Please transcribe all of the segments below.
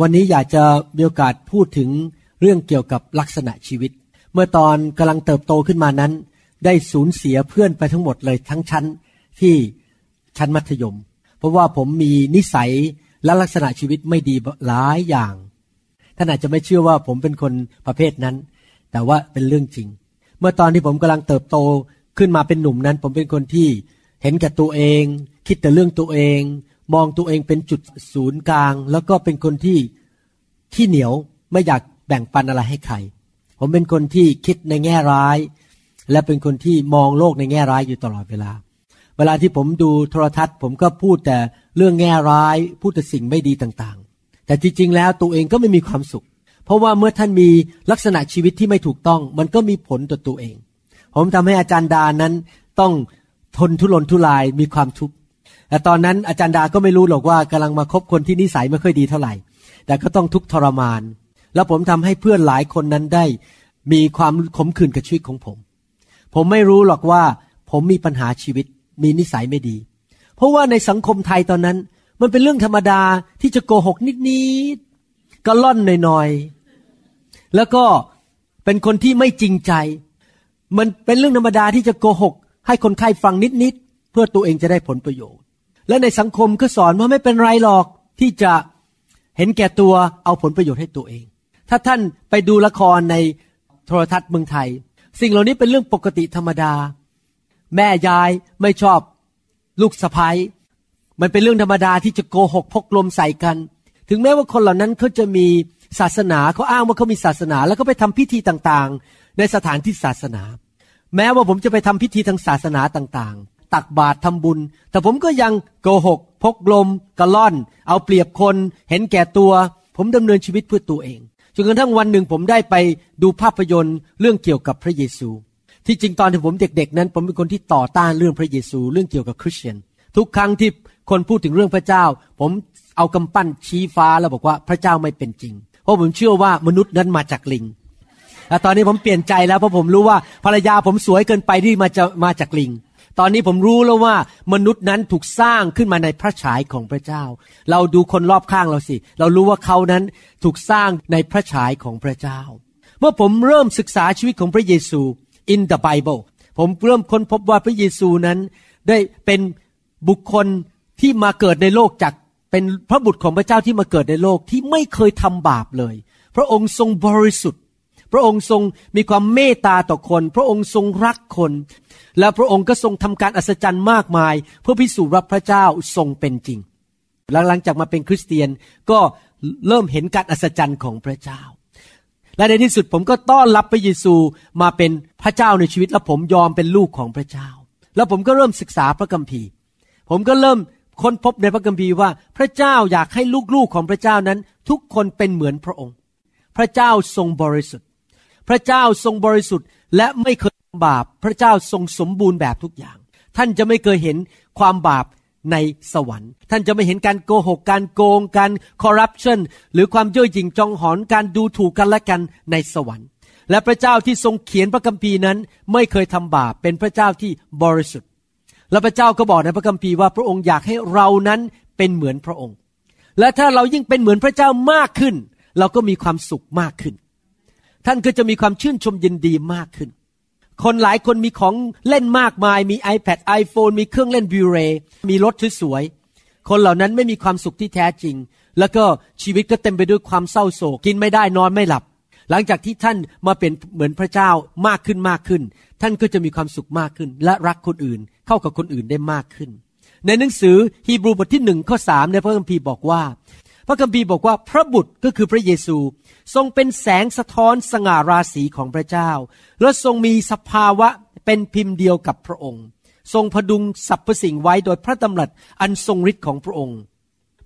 วันนี้อยากจะมีโอกาสพูดถึงเรื่องเกี่ยวกับลักษณะชีวิต เมื่อตอนกำลังเติบโตขึ้นมานั้น ได้สูญเสียเพื่อนไปทั้งหมดเลยทั้งชั้นที่ชั้นมัธยม เพราะว่าผมมีนิสัยและลักษณะชีวิตไม่ดีหลายอย่างท่านอาจจะไม่เชื่อว่าผมเป็นคนประเภทนั้น แต่ว่าเป็นเรื่องจริง เมื่อตอนที่ผมกำลังเติบโตขึ้นมาเป็นหนุ่มนั้น ผมเป็นคนที่เห็นแก่ตัวเอง คิดแต่เรื่องตัวเอง มองตัวเองเป็นจุดศูนย์กลาง แล้วก็เป็นคนที่ขี้เหนียวไม่อยากแบ่งปันอะไรให้ใคร ผมเป็นคนที่คิดในแง่ร้าย และเป็นคนที่มองโลกในแง่ร้ายอยู่ตลอดเวลา เวลาที่ผมดูโทรทัศน์ ผมก็พูดแต่เรื่องแง่ร้าย พูดแต่สิ่งไม่ดีต่างๆ แต่จริงๆแล้วตัวเองก็ไม่มีความสุข เพราะว่าเมื่อท่านมีลักษณะชีวิตที่ไม่ถูกต้อง มันก็มีผลต่อตัวเอง ผมทำให้อาจารย์ดานั้นต้องทนทุรนทุรายมีความทุกข์ แต่ตอนนั้นอาจารย์ดาก็ไม่รู้หรอกว่ากำลังมาคบคนที่นิสัยไม่ค่อยดีเท่าไหร่ แต่ก็ต้องทุกข์ทรมาน แล้วผมทำให้เพื่อนหลายคนนั้นได้ มีความขมขื่นกับชีวิตของผม ผมไม่รู้หรอกว่าผมมีปัญหาชีวิต มีนิสัยไม่ดี เพราะว่าในสังคมไทยตอนนั้น มันเป็นเรื่องธรรมดาที่จะโกหกนิดๆก็ล่อนหน่อยๆแล้วก็เป็นคนที่ไม่จริงใจ มันเป็นเรื่องธรรมดาที่จะโกหก ให้คนไข้ฟังนิดๆเพื่อตัวเองจะได้ผลประโยชน์ และในสังคมก็สอนว่าไม่เป็นไรหรอกที่จะเห็นแก่ตัวเอาผลประโยชน์ให้ตัวเอง ถ้าท่านไปดูละครในโทรทัศน์เมืองไทย สิ่งเหล่านี้เป็นเรื่องปกติธรรมดา แม่ยายไม่ชอบลูกสะพ้ายมันเป็นเรื่องธรรมดาที่จะโกหกพกลมใส่กัน ถึงแม้ว่าคนเหล่านั้นเขาจะมีศาสนาเขาอ้างว่าเขามีศาสนา แล้วก็ไปทำพิธีต่างๆ ในสถานที่ศาสนา แม้ว่าผมจะไปทำพิธีทางศาสนาต่างๆ ตักบาตรทำบุญ แต่ผมก็ยังโกหก พกลมกระล่อน เอาเปรียบคน เห็นแก่ตัว ผมดำเนินชีวิตเพื่อตัวเองจนกระทั่งวันหนึ่งผมได้ไปดูภาพยนตร์เรื่องเกี่ยวกับพระเยซู ที่จริงตอนที่ผมเด็ก ๆ นั้น ผมเป็นคนที่ต่อต้านเรื่องพระเยซู เรื่องเกี่ยวกับคริสเตียน ทุกครั้งที่คนพูดถึงเรื่องพระเจ้า ผมเอากำปั้นชี้ฟ้าแล้วบอกว่าพระเจ้าไม่เป็นจริง เพราะผมเชื่อว่ามนุษย์นั้นมาจากลิงแต่ตอนนี้ผมเปลี่ยนใจแล้วเพราะผมรู้ว่าภรรยาผมสวยเกินไปที่มาจะมาจากลิง ตอนนี้ผมรู้แล้วว่ามนุษย์นั้นถูกสร้างขึ้นมาในพระฉายของพระเจ้า เราดูคนรอบข้างเราสิ เรารู้ว่าเขานั้นถูกสร้างในพระฉายของพระเจ้า เมื่อผมเริ่มศึกษาชีวิตของพระเยซู in the Bible ผมเริ่มค้นพบว่าพระเยซูนั้นได้เป็นบุคคลที่มาเกิดในโลกจากเป็นพระบุตรของพระเจ้าที่มาเกิดในโลกที่ไม่เคยทำบาปเลย พระองค์ทรงบริสุทธิ์ พระองค์ทรงมีความเมตตาต่อคน พระองค์ทรงรักคน และพระองค์ก็ทรงทำการอัศจรรย์มากมาย เพื่อพิสูจน์ว่าพระเจ้าทรงเป็นจริง หลังจากมาเป็นคริสเตียนก็เริ่มเห็นการอัศจรรย์ของพระเจ้า และในที่สุดผมก็ต้อนรับพระเยซูมาเป็นพระเจ้าในชีวิต และผมยอมเป็นลูกของพระเจ้า แล้วผมก็เริ่มศึกษาพระคัมภีร์ ผมก็เริ่มค้นพบในพระคัมภีร์ว่าพระเจ้าอยากให้ลูกๆของพระเจ้านั้น ทุกคนเป็นเหมือนพระองค์ พระเจ้าทรงบริสุทธิ์ พระเจ้าทรงบริสุทธิ์ และไม่เคยบาป พระเจ้าทรงสมบูรณ์แบบทุกอย่าง ท่านจะไม่เคยเห็นความบาปในสวรรค์ ท่านจะไม่เห็นการโกหกการโกงการคอร์รัปชันหรือความเย่อหยิ่งจองหอนการดูถูกกันและกันในสวรรค์ และพระเจ้าที่ทรงเขียนพระคัมภีร์นั้น ไม่เคยทำบาปเป็นพระเจ้าที่บริสุทธิ์ แล้วพระเจ้าก็บอกในพระคัมภีร์ว่าพระองค์อยากให้เรานั้นเป็นเหมือนพระองค์ และถ้าเรายิ่งเป็นเหมือนพระเจ้ามากขึ้น เราก็มีความสุขมากขึ้น ท่านก็จะมีความชื่นชมยินดีมากขึ้น คนหลายคนมีของเล่นมากมาย มี iPad iPhone มีเครื่องเล่นบิวเรมีรถสวยๆคนเหล่านั้นไม่มีความสุขที่แท้จริง แล้วก็ชีวิตก็เต็มไปด้วยความเศร้าโศกกินไม่ได้นอนไม่หลับ หลังจากที่ท่านมาเป็นเหมือนพระเจ้ามากขึ้นมากขึ้น ท่านก็จะมีความสุขมากขึ้น และรักคนอื่นเข้ากับคนอื่นได้มากขึ้น ในหนังสือฮีบรูบทที่หนึ่งข้อสามในพระคัมภีร์บอกว่า พระคัมภีร์บอกว่าพระบุตรก็คือพระเยซู ทรงเป็นแสงสะท้อนสง่าราศีของพระเจ้า และทรงมีสภาวะเป็นพิมพ์เดียวกับพระองค์ ทรงพดุงสรรพสิ่งไว้โดยพระดำรัสอันทรงฤทธิ์ของพระองค์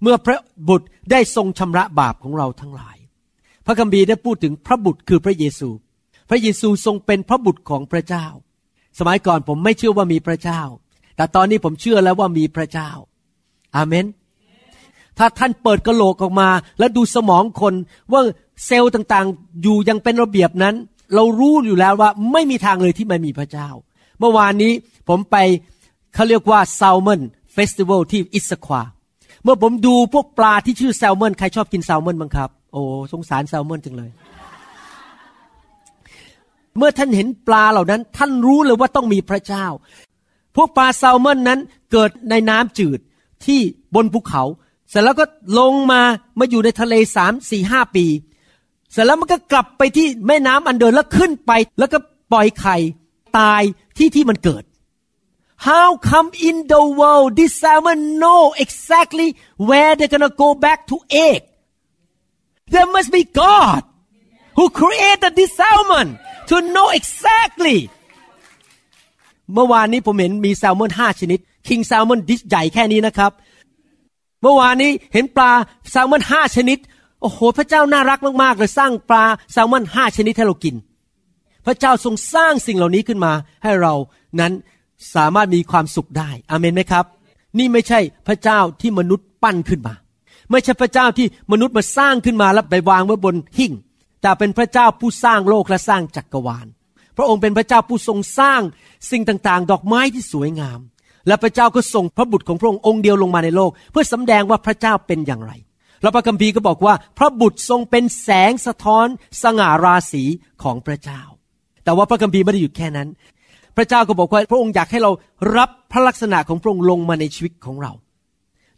เมื่อพระบุตรได้ทรงชำระบาปของเราทั้งหลาย พระคัมภีร์ได้พูดถึงพระบุตรคือพระเยซู พระเยซูทรงเป็นพระบุตรของพระเจ้า สมัยก่อนผมไม่เชื่อว่ามีพระเจ้า แต่ตอนนี้ผมเชื่อแล้วว่ามีพระเจ้า อาเมน ถ้าท่านเปิดกระโหลกออกมา แล้วดูสมองคนว่าเซลล์ต่างๆ อยู่ยังเป็นระเบียบนั้น เรารู้อยู่แล้วว่าไม่มีทางเลยที่ไม่มีพระเจ้า เมื่อวานนี้ผมไปเขาเรียกว่า Salmon Festival ที่ Issaquah เมื่อผมดูพวกปลาที่ชื่อแซลมอนใครชอบกินแซลมอนบ้างครับ โอ้สงสารแซลมอนจังเลย เมื่อท่านเห็นปลาเหล่านั้น ท่านรู้เลยว่าต้องมีพระเจ้า พวกปลาแซลมอนนั้นเกิดในน้ำจืดที่บนภูเขา เสร็จแล้วก็ลงมามาอยู่ในทะเลสามสี่ห้าปี เสร็จแล้วมันก็กลับไปที่แม่น้ำอันเดินแล้วขึ้นไป แล้วก็ปล่อยไข่ตายที่ที่มันเกิด How come in the world this salmon know exactly where they're gonna go back to egg? There must be God who created this salmon to know exactly. เมื่อวานนี้ผมเห็นมีแซลมอนห้าชนิด คิงแซลมอนดิชใหญ่แค่นี้นะครับ เมื่อวานนี้เห็นปลาแซลมอนห้าชนิด โอ้โห พระเจ้าน่ารักมากๆเลยสร้างปลาแซลมอนห้าชนิดให้เรากิน พระเจ้าทรงสร้างสิ่งเหล่านี้ขึ้นมา ให้เรานั้นสามารถมีความสุขได้อามนไหมครับ นี่ไม่ใช่พระเจ้าที่มนุษย์ปั้นขึ้นมา ไม่ใช่พระเจ้าที่มนุษย์มาสร้างขึ้นมาแล้วไปวางไว้บนหิ่ง แต่เป็นพระเจ้าผู้สร้างโลกและสร้างจักรวาล พระองค์เป็นพระเจ้าผู้ทรงสร้างสิ่งต่างๆ ดอกไม้ที่สวยงาม และพระเจ้าก็ส่งพระบุตรของพระองค์องค์เดียวลงมาในโลก เพื่อสำแดงว่าพระเจ้าเป็นอย่างไร แล้วพระคัมภีร์ก็บอกว่า พระบุตรทรงเป็นแสงสะท้อน สง่าราศีของพระเจ้า แต่ว่าพระคัมภีร์ไม่ได้หยุดแค่นั้น พระเจ้าก็บอกว่าพระองค์อยากให้เรารับพระลักษณะของพระองค์ลงมาในชีวิตของเรา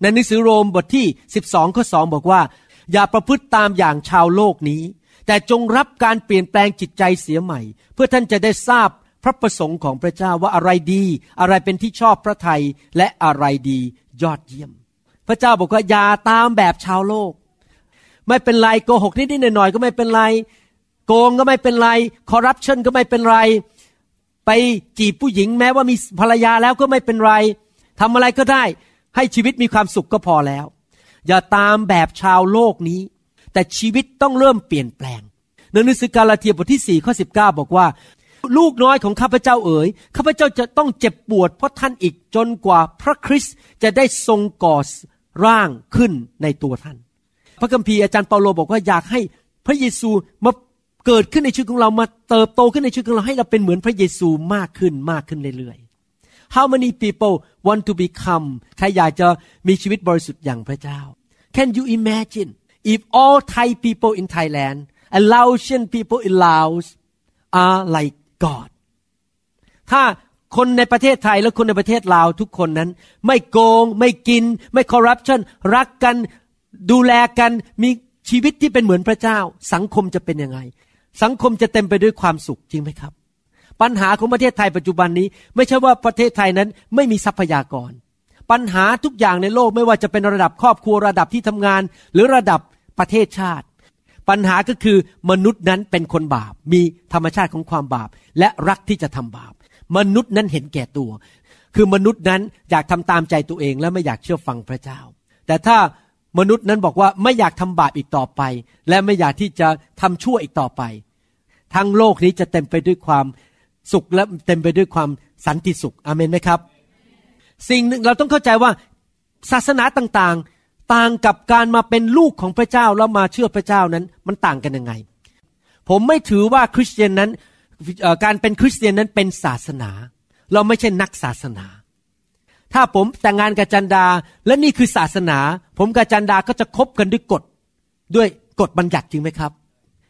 ในหนังสือโรมบทที่ 12ข้อ2บอกว่า อย่าประพฤติตามอย่างชาวโลกนี้แต่จงรับการเปลี่ยนแปลงจิตใจเสียใหม่ เพื่อท่านจะได้ทราบ พระประสงค์ของพระเจ้าว่าอะไรดี อะไรเป็นที่ชอบพระทัยและอะไรดียอดเยี่ยม พระเจ้าบอกว่าอย่าตามแบบชาวโลก ไม่เป็นไรโกหกนิดๆหน่อยๆก็ไม่เป็นไร โกงก็ไม่เป็นไรคอร์รัปชันก็ไม่เป็นไร ไปจีบผู้หญิงแม้ว่ามีภรรยาแล้วก็ไม่เป็นไรทำอะไรก็ได้ให้ชีวิตมีความสุขก็พอแล้ว อย่าตามแบบชาวโลกนี้ แต่ชีวิตต้องเริ่มเปลี่ยนแปลงในหนังสือกาลาเทียบทที่4ข้อ19 บอกว่า ลูกน้อยของข้าพเจ้าเอ๋ยข้าพเจ้าจะต้องเจ็บปวดเพราะท่านอีกจนกว่าพระคริสต์จะได้ทรงก่อร่างขึ้นในตัวท่าน พระคัมภีร์อาจารย์เปาโลบอกว่าอยากให้พระเยซูมาเกิดขึ้นในชีวิตของเรามาเติบโตขึ้นในชีวิตของเราให้เราเป็นเหมือนพระเยซูมากขึ้นมากขึ้นเรื่อยๆ How many people want to become ใครอยากจะมีชีวิตบริสุทธิ์อย่างพระเจ้า Can you imagine if all Thai people in Thailand and Laotian people in Laos are like God ถ้าคนในประเทศไทยและคนในประเทศลาวทุกคนนั้น ไม่โกง ไม่กิน ไม่คอร์รัปชันรักกันดูแลกันมีชีวิตที่เป็นเหมือนพระเจ้า สังคมจะเป็นยังไง สังคมจะเต็มไปด้วยความสุขจริงไหมครับ ปัญหาของประเทศไทยปัจจุบันนี้ ไม่ใช่ว่าประเทศไทยนั้นไม่มีทรัพยากร ปัญหาทุกอย่างในโลกไม่ว่าจะเป็นระดับครอบครัวระดับที่ทำงาน หรือระดับประเทศชาติ ปัญหาก็คือมนุษย์นั้นเป็นคนบาป มีธรรมชาติของความบาป และรักที่จะทำบาป มนุษย์นั้นเห็นแก่ตัว คือมนุษย์นั้นอยากทำตามใจตัวเอง และไม่อยากเชื่อฟังพระเจ้า แต่ถ้ามนุษย์นั้นบอกว่าไม่อยากทำบาปอีกต่อไป และไม่อยากที่จะทำชั่วอีกต่อไป ทั้งโลกนี้จะเต็มไปด้วยความสุขและเต็มไปด้วยความสันติสุขอเมนไหมครับ สิ่งหนึ่งเราต้องเข้าใจว่าศาสนาต่างๆ ต่างกับการมาเป็นลูกของพระเจ้าแล้วมาเชื่อพระเจ้านั้น มันต่างกันยังไง ผมไม่ถือว่าคริสเตียนนั้นการเป็นคริสเตียนนั้นเป็นศาสนา เราไม่ใช่นักศาสนา ถ้าผมแต่งงานกับจันดาและนี่คือศาสนา ผมกับจันดาก็จะคบกันด้วยกฎด้วยกฎบัญญัติจริงไหมครับ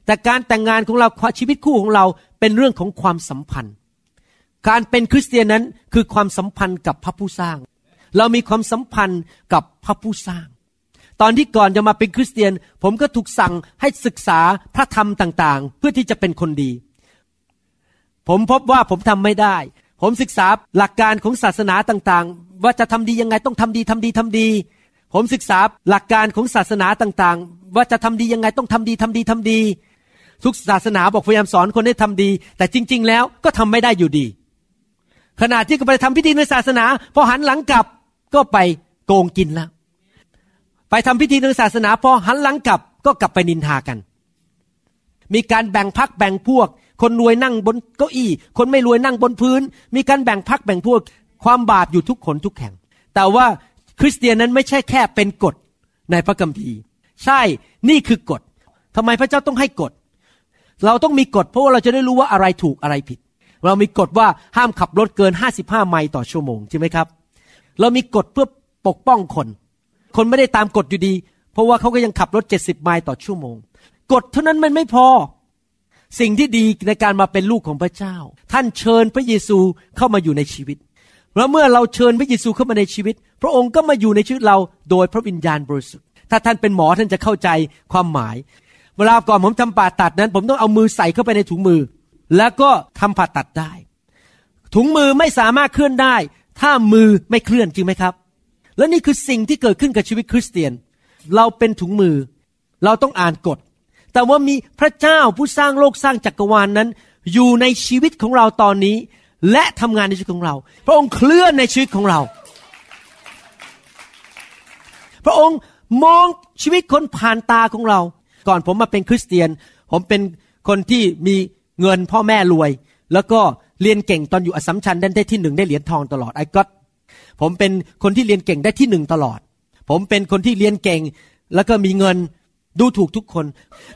แต่การแต่งงานของเราชีวิตคู่ของเราเป็นเรื่องของความสัมพันธ์ การเป็นคริสเตียนนั้นคือความสัมพันธ์กับพระผู้สร้าง เรามีความสัมพันธ์กับพระผู้สร้าง ตอนที่ก่อนจะมาเป็นคริสเตียน ผมก็ถูกสั่งให้ศึกษาพระธรรมต่างๆ เพื่อที่จะเป็นคนดี ผมพบว่าผมทำไม่ได้ ผมศึกษาหลักการของศาสนาต่างๆ ว่าจะทำดียังไงต้องทำดีทำดีทำดี ผมศึกษาหลักการของศาสนาต่างๆ ว่าจะทำดียังไงต้องทำดีทำดีทำดี ทุกศาสนาบอกพยายามสอนคนให้ทำดี แต่จริง ๆ แล้วก็ทำไม่ได้อยู่ดี ขณะที่ก็ไปทำพิธีในศาสนาพอหันหลังกลับก็ไปโกงกินแล้ว ไปทำพิธีทางศาสนาพอหันหลังกลับก็กลับไปนินทากัน มีการแบ่งพักแบ่งพวก คนรวยนั่งบนเก้าอี้ คนไม่รวยนั่งบนพื้น มีการแบ่งพักแบ่งพวก ความบาปอยู่ทุกคนทุกแห่ง แต่ว่าคริสเตียนนั้นไม่ใช่แค่เป็นกฎในพระคัมภีร์ ใช่นี่คือกฎทำไมพระเจ้าต้องให้กฎ เราต้องมีกฎเพราะว่าเราจะได้รู้ว่าอะไรถูกอะไรผิด เรามีกฎว่าห้ามขับรถเกิน 55 ไมล์ต่อชั่วโมงใช่ไหมครับ เรามีกฎเพื่อปกป้องคน คนไม่ได้ตามกฎอยู่ดี เพราะว่าเขาก็ยังขับรถ70ไมล์ต่อชั่วโมง กฎเท่านั้นมันไม่พอ สิ่งที่ดีในการมาเป็นลูกของพระเจ้า ท่านเชิญพระเยซูเข้ามาอยู่ในชีวิตแล้วเมื่อเราเชิญพระเยซูเข้ามาในชีวิต พระองค์ก็มาอยู่ในชีวิตเราโดยพระวิญญาณบริสุทธิ์ ถ้าท่านเป็นหมอท่านจะเข้าใจความหมาย เวลาก่อนผมทำผ่าตัดนั้น ผมต้องเอามือใส่เข้าไปในถุงมือ แล้วก็ทำผ่าตัดได้ ถุงมือไม่สามารถเคลื่อนได้ ถ้ามือไม่เคลื่อนจริงไหมครับ และนี่คือสิ่งที่เกิดขึ้นกับชีวิตคริสเตียน เราเป็นถุงมือ เราต้องอ่านกฎ แต่ว่ามีพระเจ้าผู้สร้างโลกสร้างจักรวาลนนั้น อยู่ในชีวิตของเราตอนนี้ และทำงานในชีวิตของเรา พระองค์เคลื่อนในชีวิตของเรา พระองค์มองชีวิตคนผ่านตาของเรา ก่อนผมมาเป็นคริสเตียน ผมเป็นคนที่มีเงินพ่อแม่รวย แล้วก็เรียนเก่งตอนอยู่อสัมชัญได้ที่หนึ่งได้เหรียญทองตลอดไอ้ก็ ผมเป็นคนที่เรียนเก่งได้ที่หนึ่งตลอด ผมเป็นคนที่เรียนเก่ง แล้วก็มีเงินดูถูกทุกคน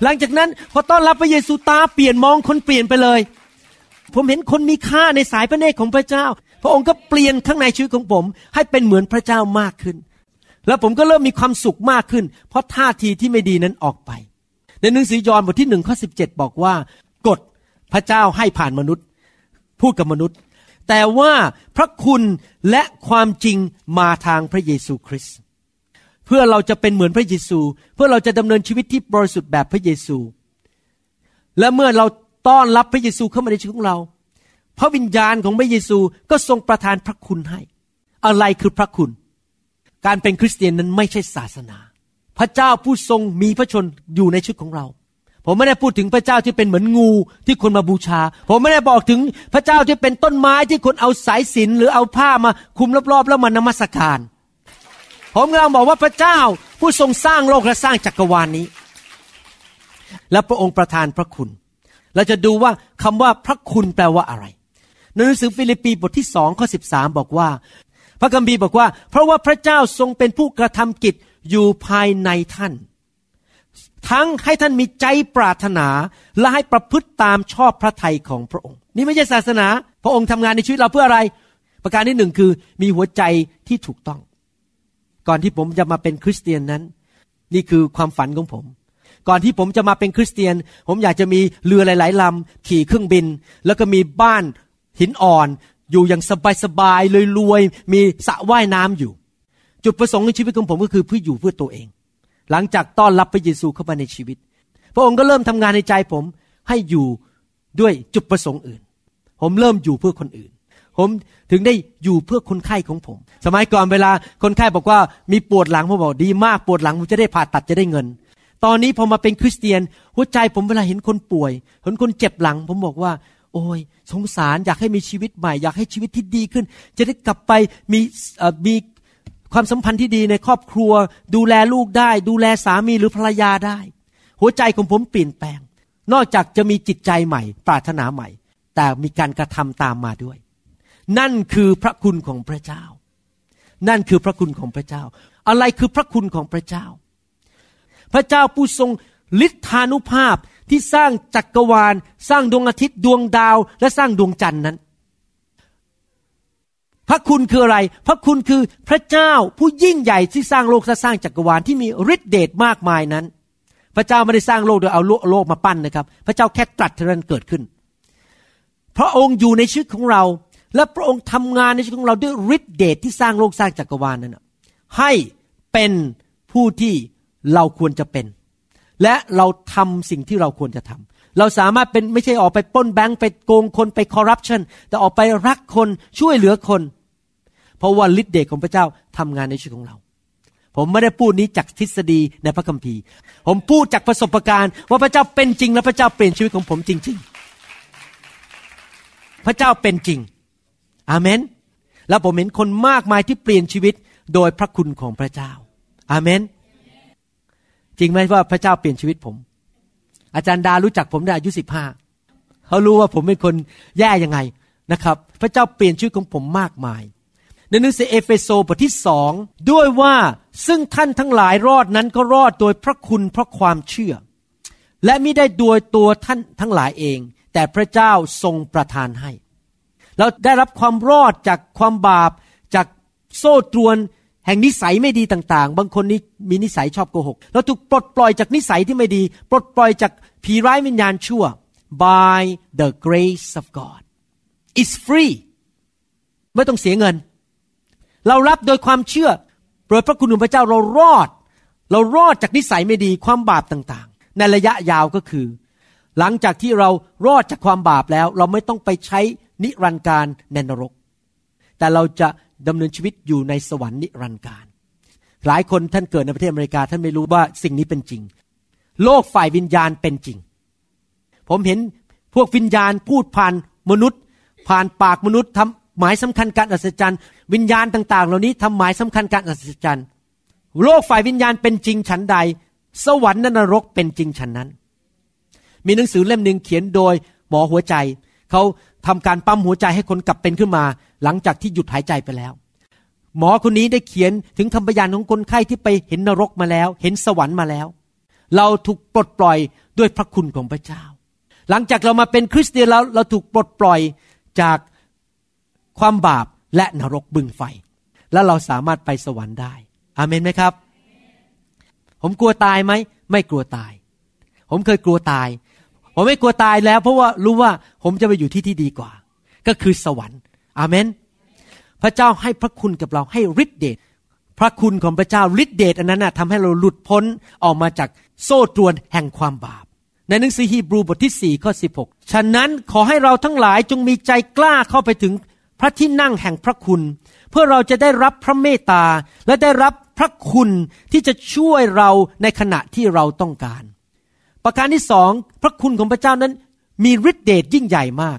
หลังจากนั้นพอต้อนรับพระเยซูตาเปลี่ยนมองคนเปลี่ยนไปเลย ผมเห็นคนมีค่าในสายพระเนตรของพระเจ้า พระองค์ก็เปลี่ยนข้างในชีวิตของผม ให้เป็นเหมือนพระเจ้ามากขึ้น แล้วผมก็เริ่มมีความสุขมากขึ้น เพราะท่าทีที่ไม่ดีนั้นออกไป ในหนังสือยอห์นบทที่หนึ่งข้อสิบเจ็ดบอกว่ากฎพระเจ้าให้ผ่านมนุษย์ พูดกับมนุษย์ แต่ว่าพระคุณและความจริงมาทางพระเยซูคริสต์เพื่อเราจะเป็นเหมือนพระเยซู เพื่อเราจะดำเนินชีวิตที่บริสุทธิ์แบบพระเยซู และเมื่อเราต้อนรับพระเยซูเข้ามาในชีวิตของเรา พระวิญญาณของพระเยซูก็ทรงประทานพระคุณให้ อะไรคือพระคุณ การเป็นคริสเตียนนั้นไม่ใช่ศาสนา พระเจ้าผู้ทรงมีพระชนอยู่ในชีวิตของเรา ผมไม่ได้พูดถึงพระเจ้าที่เป็นเหมือนงูที่คนมาบูชา ผมไม่ได้บอกถึงพระเจ้าที่เป็นต้นไม้ที่คนเอาสายสินหรือเอาผ้ามาคุมรอบๆ แล้วมานมัสการ ผมกำลังบอกว่าพระเจ้าผู้ทรงสร้างโลกและสร้างจักรวาลนนี้ และพระองค์ประทานพระคุณ เราจะดูว่าคำว่าพระคุณแปลว่าอะไรในหนังสือฟิลิปปีบทที่สองข้อสิบสามบอกว่า พระคัมภีร์บอกว่า เพราะว่าพระเจ้าทรงเป็นผู้กระทำกิจอยู่ภายในท่าน ทั้งให้ท่านมีใจปรารถนา และให้ประพฤติตามชอบพระทัยของพระองค์ นี่ไม่ใช่ศาสนา พระองค์ทำงานในชีวิตเราเพื่ออะไร ประการที่หนึ่งคือมีหัวใจที่ถูกต้อง ก่อนที่ผมจะมาเป็นคริสเตียนนั้น นี่คือความฝันของผม ก่อนที่ผมจะมาเป็นคริสเตียน ผมอยากจะมีเรือหลาย ๆลำขี่เครื่องบิน แล้วก็มีบ้านหินอ่อน อยู่อย่างสบายๆเลยรวยมีสระว่ายน้ำอยู่ จุดประสงค์ในชีวิตของผมก็คือเพื่ออยู่เพื่อตัวเอง หลังจากต้อนรับพระเยซูเข้ามาในชีวิต พระองค์ก็เริ่มทำงานในใจผมให้อยู่ด้วยจุดประสงค์อื่น ผมเริ่มอยู่เพื่อคนอื่น ผมถึงได้อยู่เพื่อคนไข้ของผม สมัยก่อนเวลาคนไข้บอกว่ามีปวดหลังผมบอกดีมากปวดหลังผมจะได้ผ่าตัดจะได้เงิน ตอนนี้พอมาเป็นคริสเตียน หัวใจผมเวลาเห็นคนป่วย เห็นคนเจ็บหลัง ผมบอกว่า โอ้ย สงสารอยากให้มีชีวิตใหม่ อยากให้ชีวิตที่ดีขึ้น จะได้กลับไปมีมี ความสัมพันธ์ที่ดีในครอบครัว ดูแลลูกได้ ดูแลสามีหรือภรรยาได้ หัวใจของผมเปลี่ยนแปลง นอกจากจะมีจิตใจใหม่ ปรารถนาใหม่ แต่มีการกระทำตามมาด้วย นั่นคือพระคุณของพระเจ้า นั่นคือพระคุณของพระเจ้า อะไรคือพระคุณของพระเจ้า พระเจ้าผู้ทรงฤทธานุภาพที่สร้างจักรวาล สร้างดวงอาทิตย์ดวงดาว และสร้างดวงจันทร์นั้น พระคุณคืออะไร พระคุณคือพระเจ้าผู้ยิ่งใหญ่ที่สร้างโลกและสร้างจักรวาลที่มีฤทธิเดชมากมายนั้น พระเจ้าไม่ได้สร้างโลกโดยเอาโลกมาปั้นนะครับ พระเจ้าแค่ตรัสเท่านั้นเกิดขึ้น พระองค์อยู่ในชีวิตของเรา และพระองค์ทำงานในชีวิตของเราด้วยฤทธิเดชที่สร้างโลกสร้างจักรวาลนั้นให้เป็นผู้ที่เราควรจะเป็น และเราทำสิ่งที่เราควรจะทำ เราสามารถเป็นไม่ใช่ออกไปป้นแบงค์ไปโกงคนไปคอร์รัปชันแต่ออกไปรักคนช่วยเหลือคน เพราะว่าฤทธิเดชของพระเจ้าทำงานในชีวิตของเรา ผมไม่ได้พูดนี้จากทฤษฎีในพระคัมภีร์ ผมพูดจากประสบการณ์ ว่าพระเจ้าเป็นจริง และพระเจ้าเปลี่ยนชีวิตของผมจริง ๆ พระเจ้าเป็นจริง อาเมน แล้วผมเห็นคนมากมายที่เปลี่ยนชีวิตโดยพระคุณของพระเจ้า อาเมน จริงไหมว่าพระเจ้าเปลี่ยนชีวิตผม อาจารย์ดารู้จักผมได้อายุสิบห้าเขารู้ว่าผมเป็นคนแย่ยังไงนะครับ พระเจ้าเปลี่ยนชีวิตของผมมากมาย ในหนังสือเอเฟโซบทที่สองด้วยว่าซึ่งท่านทั้งหลายรอดนั้นก็รอดโดยพระคุณเพราะความเชื่อ และไม่ได้โดยตัวท่านทั้งหลายเอง แต่พระเจ้าทรงประทานให้ เราได้รับความรอดจากความบาปจากโซ่ตรวน แห่งนิสัยไม่ดีต่างๆ บางคนนี่มีนิสัยชอบโกหก เราถูกปลดปล่อยจากนิสัยที่ไม่ดี ปลดปล่อยจากผีร้ายวิญญาณชั่ว by the grace of God is free ไม่ต้องเสียเงิน เรารับโดยความเชื่อโดยพระคุณของพระเจ้าเรารอด เรารอดจากนิสัยไม่ดีความบาปต่างๆ ในระยะยาวก็คือ หลังจากที่เรารอดจากความบาปแล้ว เราไม่ต้องไปใช้นิรันดร์การในนรก แต่เราจะ ดำเนินชีวิตอยู่ในสวรรค์นิรันดร์การ หลายคนท่านเกิดในประเทศอเมริกา ท่านไม่รู้ว่าสิ่งนี้เป็นจริง โลกฝ่ายวิญญาณเป็นจริง ผมเห็นพวกวิญญาณพูดผ่านมนุษย์ ผ่านปากมนุษย์ทำหมายสำคัญการอัศจรรย์ วิญญาณต่าง ๆ เหล่านี้ทำหมายสำคัญการอัศจรรย์โลกฝ่ายวิญญาณเป็นจริงฉันใด สวรรค์นรกเป็นจริงฉันนั้น มีหนังสือเล่มหนึ่งเขียนโดยหมอหัวใจ เขาทำการปั๊มหัวใจให้คนกลับเป็นขึ้นมา หลังจากที่หยุดหายใจไปแล้ว หมอคนนี้ได้เขียนถึงคำพยานของคนไข้ที่ไปเห็นนรกมาแล้ว เห็นสวรรค์มาแล้ว เราถูกปลดปล่อยด้วยพระคุณของพระเจ้า หลังจากเรามาเป็นคริสเตียนแล้วเราถูกปลดปล่อยจากความบาปและนรกบึงไฟ แล้วเราสามารถไปสวรรค์ได้ อาเมนไหมครับ ผมกลัวตายไหม ไม่กลัวตาย ผมเคยกลัวตาย ผมไม่กลัวตายแล้ว เพราะว่ารู้ว่าผมจะไปอยู่ที่ที่ดีกว่า ก็คือสวรรค์ อาเมน พระเจ้าให้พระคุณกับเราให้ฤทธิเดชพระคุณของพระเจ้าฤทธิเดชอันนั้นนะทำให้เราหลุดพ้นออกมาจากโซ่ตรวนแห่งความบาป ในหนังสือฮีบรูบทที่4ข้อ16 ฉะนั้นขอให้เราทั้งหลายจงมีใจกล้าเข้าไปถึงพระที่นั่งแห่งพระคุณ เพื่อเราจะได้รับพระเมตตาและได้รับพระคุณที่จะช่วยเราในขณะที่เราต้องการ ประการที่สองพระคุณของพระเจ้านั้นมีฤทธิเดชยิ่งใหญ่มาก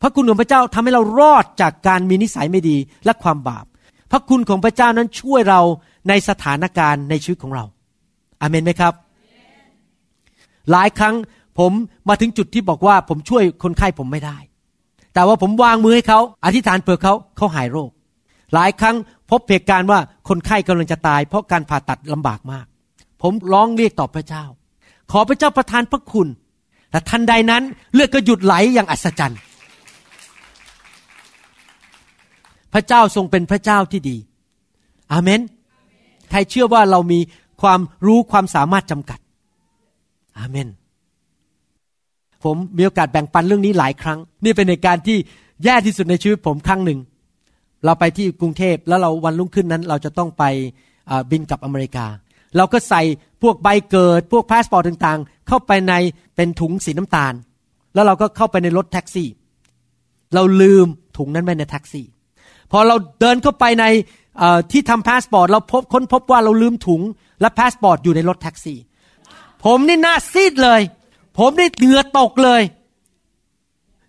พระคุณของพระเจ้าทำให้เรารอดจากการมีนิสัยไม่ดีและความบาป พระคุณของพระเจ้านั้นช่วยเราในสถานการณ์ในชีวิตของเราอาเมนไหมครับ หลายครั้งผมมาถึงจุดที่บอกว่าผมช่วยคนไข้ผมไม่ได้ แต่ว่าผมวางมือให้เขา อธิษฐานเผื่อเขาเขาหายโรค หลายครั้งพบเหตุการณ์ว่าคนไข้กำลังจะตาย เพราะการผ่าตัดลำบากมาก ผมร้องเรียกต่อพระเจ้า ขอพระเจ้าประทานพระคุณแต่ทันใดนั้นเลือดก็หยุดไหลอย่างอัศจรรย์ พระเจ้าทรงเป็นพระเจ้าที่ดี อาเมน ใครเชื่อว่าเรามีความรู้ความสามารถจำกัด อาเมน ผมมีโอกาสแบ่งปันเรื่องนี้หลายครั้ง นี่เป็นเหตุการณ์ที่แย่ที่สุดในชีวิตผมครั้งหนึ่ง เราไปที่กรุงเทพแล้วเราวันรุ่งขึ้นนั้น เราจะต้องไปบินกลับอเมริกา เราก็ใส่ พวกใบเกิด พวกพาสปอร์ตต่างๆ เข้าไปในเป็นถุงสีน้ำตาล แล้วเราก็เข้าไปในรถแท็กซี่ เราลืมถุงนั้นไว้ในแท็กซี่ พอเราเดินเข้าไปในที่ทำพาสปอร์ตเราพบค้นพบว่าเราลืมถุงและพาสปอร์ตอยู่ในรถแท็กซี่ ผมนี่หน้าซีดเลย ผมนี่เหงื่อตกเลย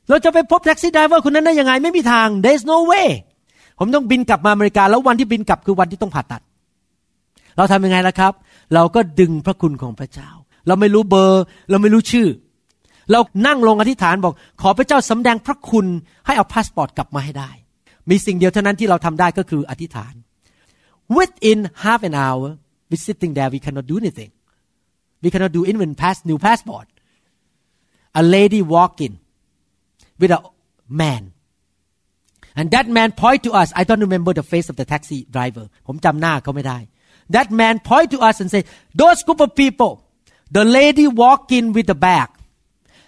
เราจะไปพบ taxi driver คนนั้นได้ยังไงไม่มีทาง there's no way ผมต้องบินกลับมาอเมริกา แล้ววันที่บินกลับคือวันที่ต้องผ่าตัด เราทำยังไงล่ะครับ เราก็ดึงพระคุณของพระเจ้า เราไม่รู้เบอร์ เราไม่รู้ชื่อ เรานั่งลงอธิษฐานบอก ขอพระเจ้าสำแดงพระคุณให้เอาพาสปอร์ตกลับมาให้ได้ มีสิ่งเดียวเท่านั้นที่เราทำได้ก็คืออธิษฐาน within half an hour we sitting there we cannot do anything we cannot do even pass new passport a lady walk in with a man and that man point to us I don't remember the face of the taxi driver ผมจำหน้าเขาไม่ได้ that man point to us and say, those group of people, the lady walk in with the bag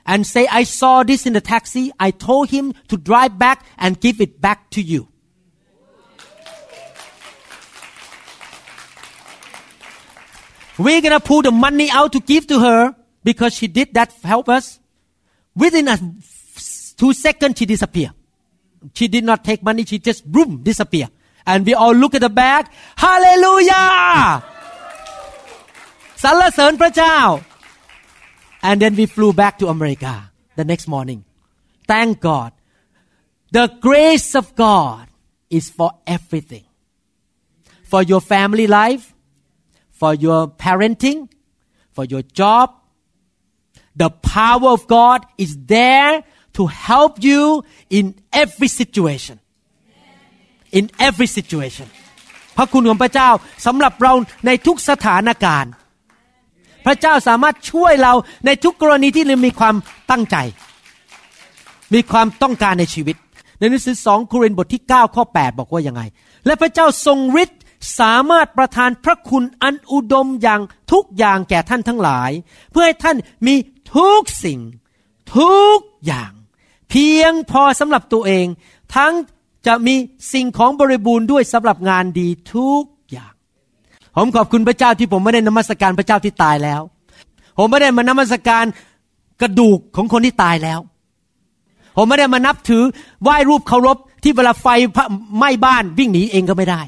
and say, I saw this in the taxi. I told him to drive back and give it back to you. We're gonna pull the money out to give to her because she did that help us. Within a two seconds, she disappeared. She did not take money. She just boom disappear and we all look at the bag hallelujah สรรเสริญพระเจ้า and then we flew back to America the next morning thank God the grace of God is for everything for your family life for your parenting for your job the power of God is there to help you in every situation In every situation พระคุณของพระเจ้าสำหรับเราในทุกสถานการณ์ พระเจ้าสามารถช่วยเราในทุกกรณีที่เรามีความตั้งใจ มีความต้องการในชีวิต ในหนังสือสองโครินธ์บทที่ 9 ข้อ 8 บอกว่ายังไง และพระเจ้าทรงฤทธิ์สามารถประทานพระคุณอันอุดมอย่างทุกอย่างแก่ท่านทั้งหลาย เพื่อให้ท่านมีทุกสิ่ง ทุกอย่าง เพียงพอสำหรับตัวเอง ทั้ง จะมีสิ่งของบริบูรณ์ด้วยสำหรับงานดีทุกอย่าง ผมขอบคุณพระเจ้าที่ผมไม่ได้นมัสการพระเจ้าที่ตายแล้ว ผมไม่ได้มานมัสการกระดูกของคนที่ตายแล้ว ผมไม่ได้มานับถือไหว้รูปเคารพที่เวลาไฟไหม้บ้านวิ่งหนีเองก็ไม่ได้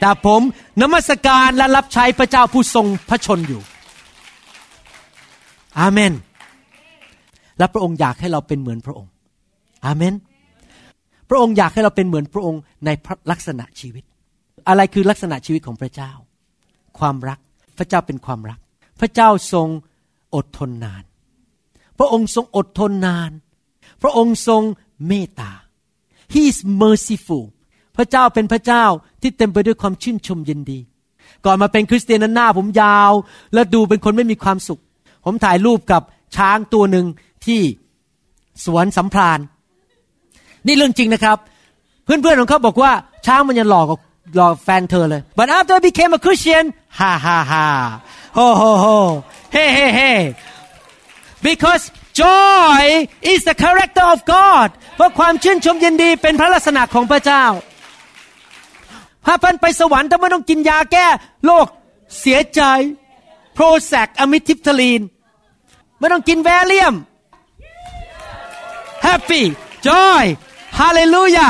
แต่ผมนมัสการและรับใช้พระเจ้าผู้ทรงพระชนอยู่ อาเมน และพระองค์อยากให้เราเป็นเหมือนพระองค์ อาเมน พระองค์อยากให้เราเป็นเหมือนพระองค์ในลักษณะชีวิต อะไรคือลักษณะชีวิตของพระเจ้า ความรักพระเจ้าเป็นความรัก พระเจ้าทรงอดทนนาน พระองค์ทรงอดทนนาน พระองค์ทรงเมตตา He is merciful พระเจ้าเป็นพระเจ้าที่เต็มไปด้วยความชื่นชมยินดี ก่อนมาเป็นคริสเตียนนั้นหน้าผมยาว และดูเป็นคนไม่มีความสุข ผมถ่ายรูปกับช้างตัวหนึ่งที่สวนสัมพราน นี่เรื่องจริงนะครับ เพื่อนๆของเขาบอกว่าช้างมันยังหลอกหลอกแฟนเธอเลย but after I became a Christian ha ha ha ho ho ho hey hey hey because joy is the character of God เพราะความชื่นชมยินดีเป็นพระลักษณะของพระเจ้าถ้าพันไปสวรรค์ถ้าไม่ต้องกินยาแก้โรคเสียใจโปรแซกอะมิทิปทลีนไม่ต้องกินแวเลียม happy joy ฮาเลลูยา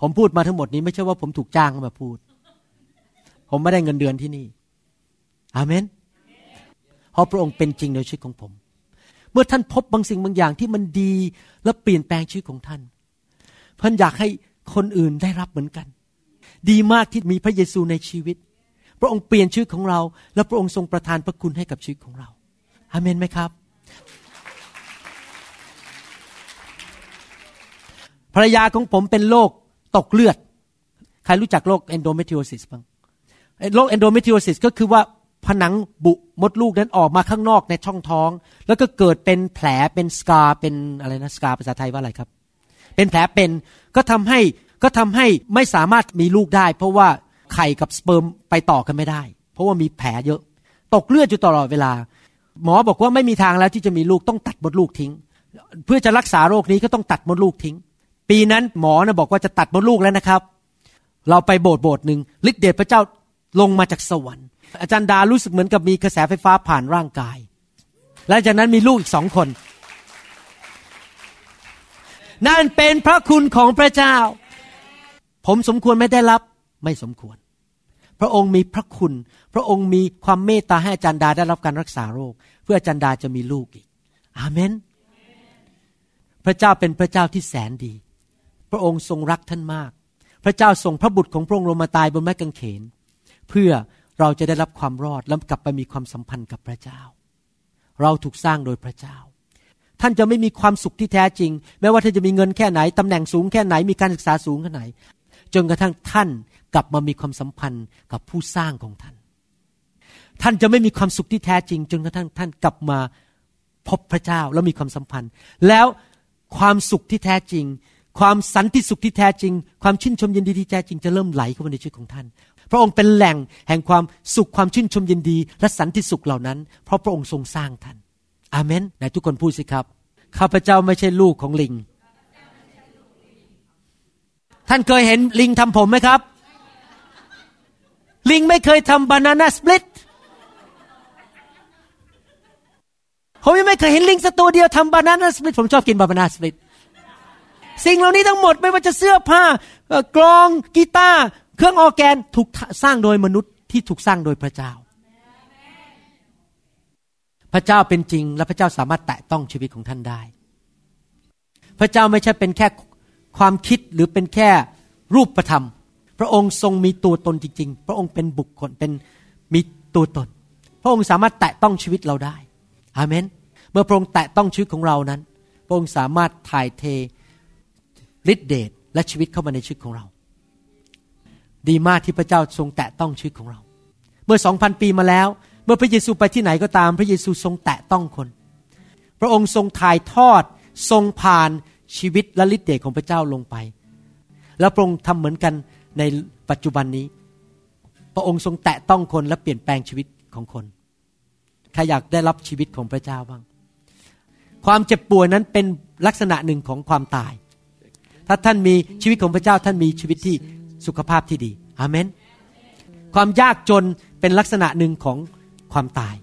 ผมพูดมาทั้งหมดนี้ไม่ใช่ว่าผมถูกจ้างมาพูด ผมไม่ได้เงินเดือนที่นี่ อาเมนเพราะพระองค์เป็นจริงในชีวิตของผม เมื่อท่านพบบางสิ่งบางอย่างที่มันดีและเปลี่ยนแปลงชีวิตของท่านท่านอยากให้คนอื่นได้รับเหมือนกัน ดีมากที่มีพระเยซูในชีวิต พระองค์เปลี่ยนชีวิตของเรา และพระองค์ทรงประทานพระคุณให้กับชีวิตของเราอาเมนไหมครับ ภรรยาของผมเป็นโรคตกเลือด ใครรู้จักโรค endometriosis บ้างโรค endometriosis ก็คือว่าผนังบุมดลูกนั้นออกมาข้างนอกในช่องท้อง แล้วก็เกิดเป็นแผลเป็น scar เป็นอะไรนะ scar ภาษาไทยว่าอะไรครับ เป็นแผลเป็นก็ทำให้ก็ทำให้ไม่สามารถมีลูกได้ เพราะว่าไข่กับสเปิร์มไปต่อกันไม่ได้ เพราะว่ามีแผลเยอะ ตกเลือดอยู่ตลอดเวลา หมอบอกว่าไม่มีทางแล้วที่จะมีลูกต้องตัดมดลูกทิ้ง เพื่อจะรักษาโรคนี้ก็ต้องตัดมดลูกทิ้ง ปีนั้นหมอนะบอกว่าจะตัดมดลูกแล้วนะครับ เราไปโบสถ์โบสถ์หนึ่งฤทธิเดชพระเจ้าลงมาจากสวรรค์ อาจารย์ดารู้สึกเหมือนกับมีกระแสไฟฟ้าผ่านร่างกาย และจากนั้นมีลูกอีกสองคน นั่นเป็นพระคุณของพระเจ้า ผมสมควรไม่ได้รับไม่สมควร พระองค์มีพระคุณ พระองค์มีความเมตตาให้อาจารย์ดาได้รับการรักษาโรค เพื่ออาจารย์ดาจะมีลูกอีก อาเมน พระเจ้าเป็นพระเจ้าที่แสนดี พระองค์ทรงรักท่านมาก พระเจ้าส่งพระบุตรของพระองค์ลงมาตายบนไม้กางเขน เพื่อเราจะได้รับความรอดและกลับไปมีความสัมพันธ์กับพระเจ้า เราถูกสร้างโดยพระเจ้า ท่านจะไม่มีความสุขที่แท้จริง แม้ว่าท่านจะมีเงินแค่ไหนตำแหน่งสูงแค่ไหนมีการศึกษาสูงแค่ไหน จนกระทั่งท่านกลับมามีความสัมพันธ์กับผู้สร้างของท่าน ท่านจะไม่มีความสุขที่แท้จริง จนกระทั่งท่านกลับมาพบพระเจ้าแล้วมีความสัมพันธ์ แล้วความสุขที่แท้จริง ความสันติสุขที่แท้จริง ความชื่นชมยินดีที่แท้จริงจะเริ่มไหลเข้ามาในชีวิตของท่าน พระองค์เป็นแหล่งแห่งความสุขความชื่นชมยินดี และสันติสุขเหล่านั้น เพราะพระองค์ทรงสร้างท่าน อาเมนไหนทุกคนพูดสิครับ ข้าพเจ้าไม่ใช่ลูกของลิง ท่านเคยเห็นลิงทำผมไหมครับ ลิงไม่เคยทำบานาน่าสปลิตผมยังไม่เคยเห็นลิงสักตัวเดียวทำบานาน่าสปลิตผมชอบกินบานาน่าสปลิต สิ่งเหล่านี้ทั้งหมดไม่ว่าจะเสื้อผ้ากลองกีตาร์เครื่องออแกนถูกสร้างโดยมนุษย์ที่ถูกสร้างโดยพระเจ้า พระเจ้าเป็นจริงและพระเจ้าสามารถแตะต้องชีวิตของท่านได้ พระเจ้าไม่ใช่เป็นแค่ความคิดหรือเป็นแค่รูปประธรรม พระองค์ทรงมีตัวตนจริง ๆ พระองค์เป็นบุคคลเป็นมีตัวตน พระองค์สามารถแตะต้องชีวิตเราได้อาเมน เมื่อพระองค์แตะต้องชีวิตของเรานั้น พระองค์สามารถถ่ายเท ฤทธิเดชและชีวิตเข้ามาในชีวิตของเรา ดีมากที่พระเจ้าทรงแตะต้องชีวิตของเรา เมื่อสองพันปีมาแล้ว เมื่อพระเยซูไปที่ไหนก็ตาม พระเยซูทรงแตะต้องคน พระองค์ทรงถ่ายทอด ทรงผ่านชีวิตและฤทธิเดชของพระเจ้าลงไป แล้วพระองค์ทำเหมือนกันในปัจจุบันนี้ พระองค์ทรงแตะต้องคนและเปลี่ยนแปลงชีวิตของคนใครอยากได้รับชีวิตของพระเจ้าบ้าง ความเจ็บป่วยนั้นเป็นลักษณะหนึ่งของความตาย ถ้าท่านมีชีวิตของพระเจ้าท่านมีชีวิตที่สุขภาพที่ดีอาเมน ความยากจนเป็นลักษณะหนึ่งของความตาย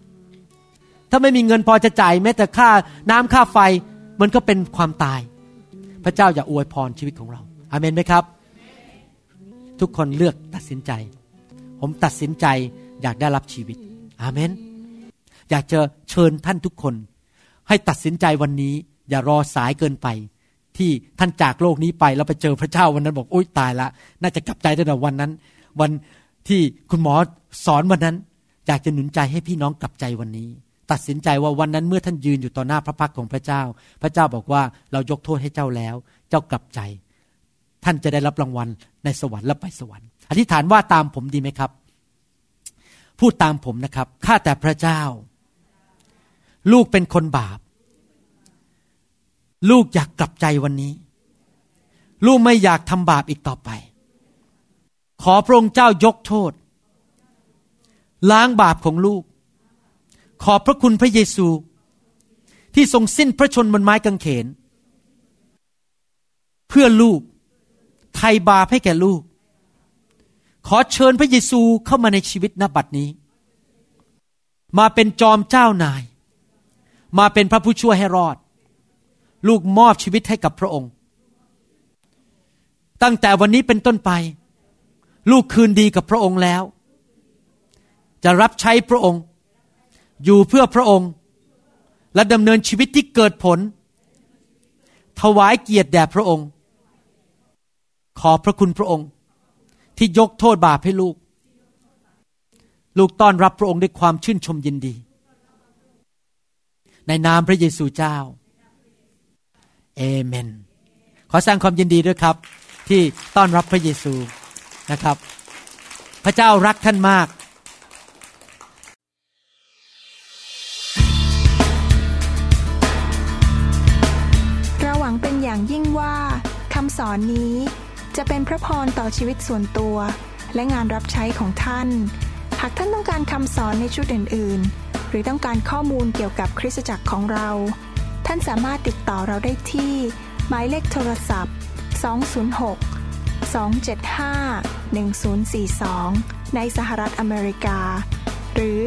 ถ้าไม่มีเงินพอจะจ่ายแม้แต่ค่าน้ำค่าไฟมันก็เป็นความตาย พระเจ้าอย่าอวยพรชีวิตของเราอาเมนไหมครับ ทุกคนเลือกตัดสินใจ ผมตัดสินใจอยากได้รับชีวิตอาเมน อยากจะเชิญท่านทุกคน ให้ตัดสินใจวันนี้ อย่ารอสายเกินไป ที่ท่านจากโลกนี้ไปแล้วไปเจอพระเจ้าวันนั้นบอกโอ๊ยตายละ น่าจะกลับใจตั้งแต่วันนั้น วันที่คุณหมอสอนวันนั้น อยากจะหนุนใจให้พี่น้องกลับใจวันนี้ ตัดสินใจว่าวันนั้นเมื่อท่านยืนอยู่ต่อหน้าพระพักของพระเจ้า พระเจ้าบอกว่าเรายกโทษให้เจ้าแล้ว เจ้ากลับใจ ท่านจะได้รับรางวัลในสวรรค์และไปสวรรค์ อธิษฐานว่าตามผมดีไหมครับ พูดตามผมนะครับข้าแต่พระเจ้า ลูกเป็นคนบาป ลูกอยากกลับใจวันนี้ ลูกไม่อยากทำบาปอีกต่อไป ขอพระองค์เจ้ายกโทษ ล้างบาปของลูก ขอบพระคุณพระเยซู ที่ทรงสิ้นพระชนบนไม้กางเขน เพื่อลูกไทยบาปให้แก่ลูก ขอเชิญพระเยซูเข้ามาในชีวิตนบัดนี้ มาเป็นจอมเจ้านาย มาเป็นพระผู้ช่วยให้รอด ลูกมอบชีวิตให้กับพระองค์ ตั้งแต่วันนี้เป็นต้นไป ลูกคืนดีกับพระองค์แล้ว จะรับใช้พระองค์ อยู่เพื่อพระองค์ และดำเนินชีวิตที่เกิดผล ถวายเกียรติแด่พระองค์ ขอพระคุณพระองค์ที่ยกโทษบาปให้ลูก ลูกต้อนรับพระองค์ด้วยความชื่นชมยินดี ในนามพระเยซูเจ้า เอเมน ขอแสดงความยินดีด้วยครับ ที่ต้อนรับพระเยซูนะครับ พระเจ้ารักท่านมาก เราหวังเป็นอย่างยิ่งว่าคำสอนนี้จะเป็นพระพรต่อชีวิตส่วนตัว และงานรับใช้ของท่าน หากท่านต้องการคำสอนในชุดอื่น ๆ หรือต้องการข้อมูลเกี่ยวกับคริสตจักรของเรา ท่านสามารถติดต่อเราได้ที่ หมายเลขโทรศัพท์ 206 275 1042 ในสหรัฐอเมริกา หรือ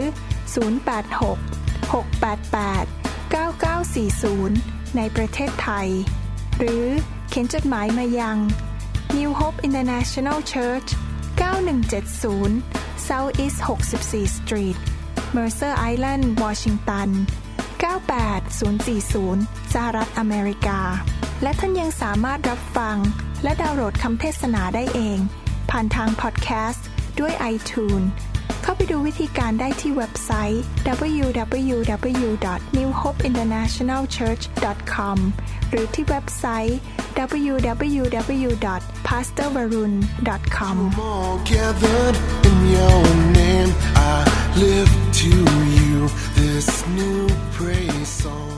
086 688 9940 ในประเทศไทย หรือเขียนจดหมายมายัง New Hope International Church 9170 South East 64 Street Mercer Island Washington 98040 สหรัฐอเมริกา และท่านยังสามารถรับฟัง และดาวน์โหลดคำเทศนาได้เอง ผ่านทางพอดแคสต์ด้วย iTunes เข้าไปดูวิธีการได้ที่เว็บไซต์ www.newhopeinternationalchurch.com หรือที่เว็บไซต์ www.pastorvarun.com Name, I live to you this new praise song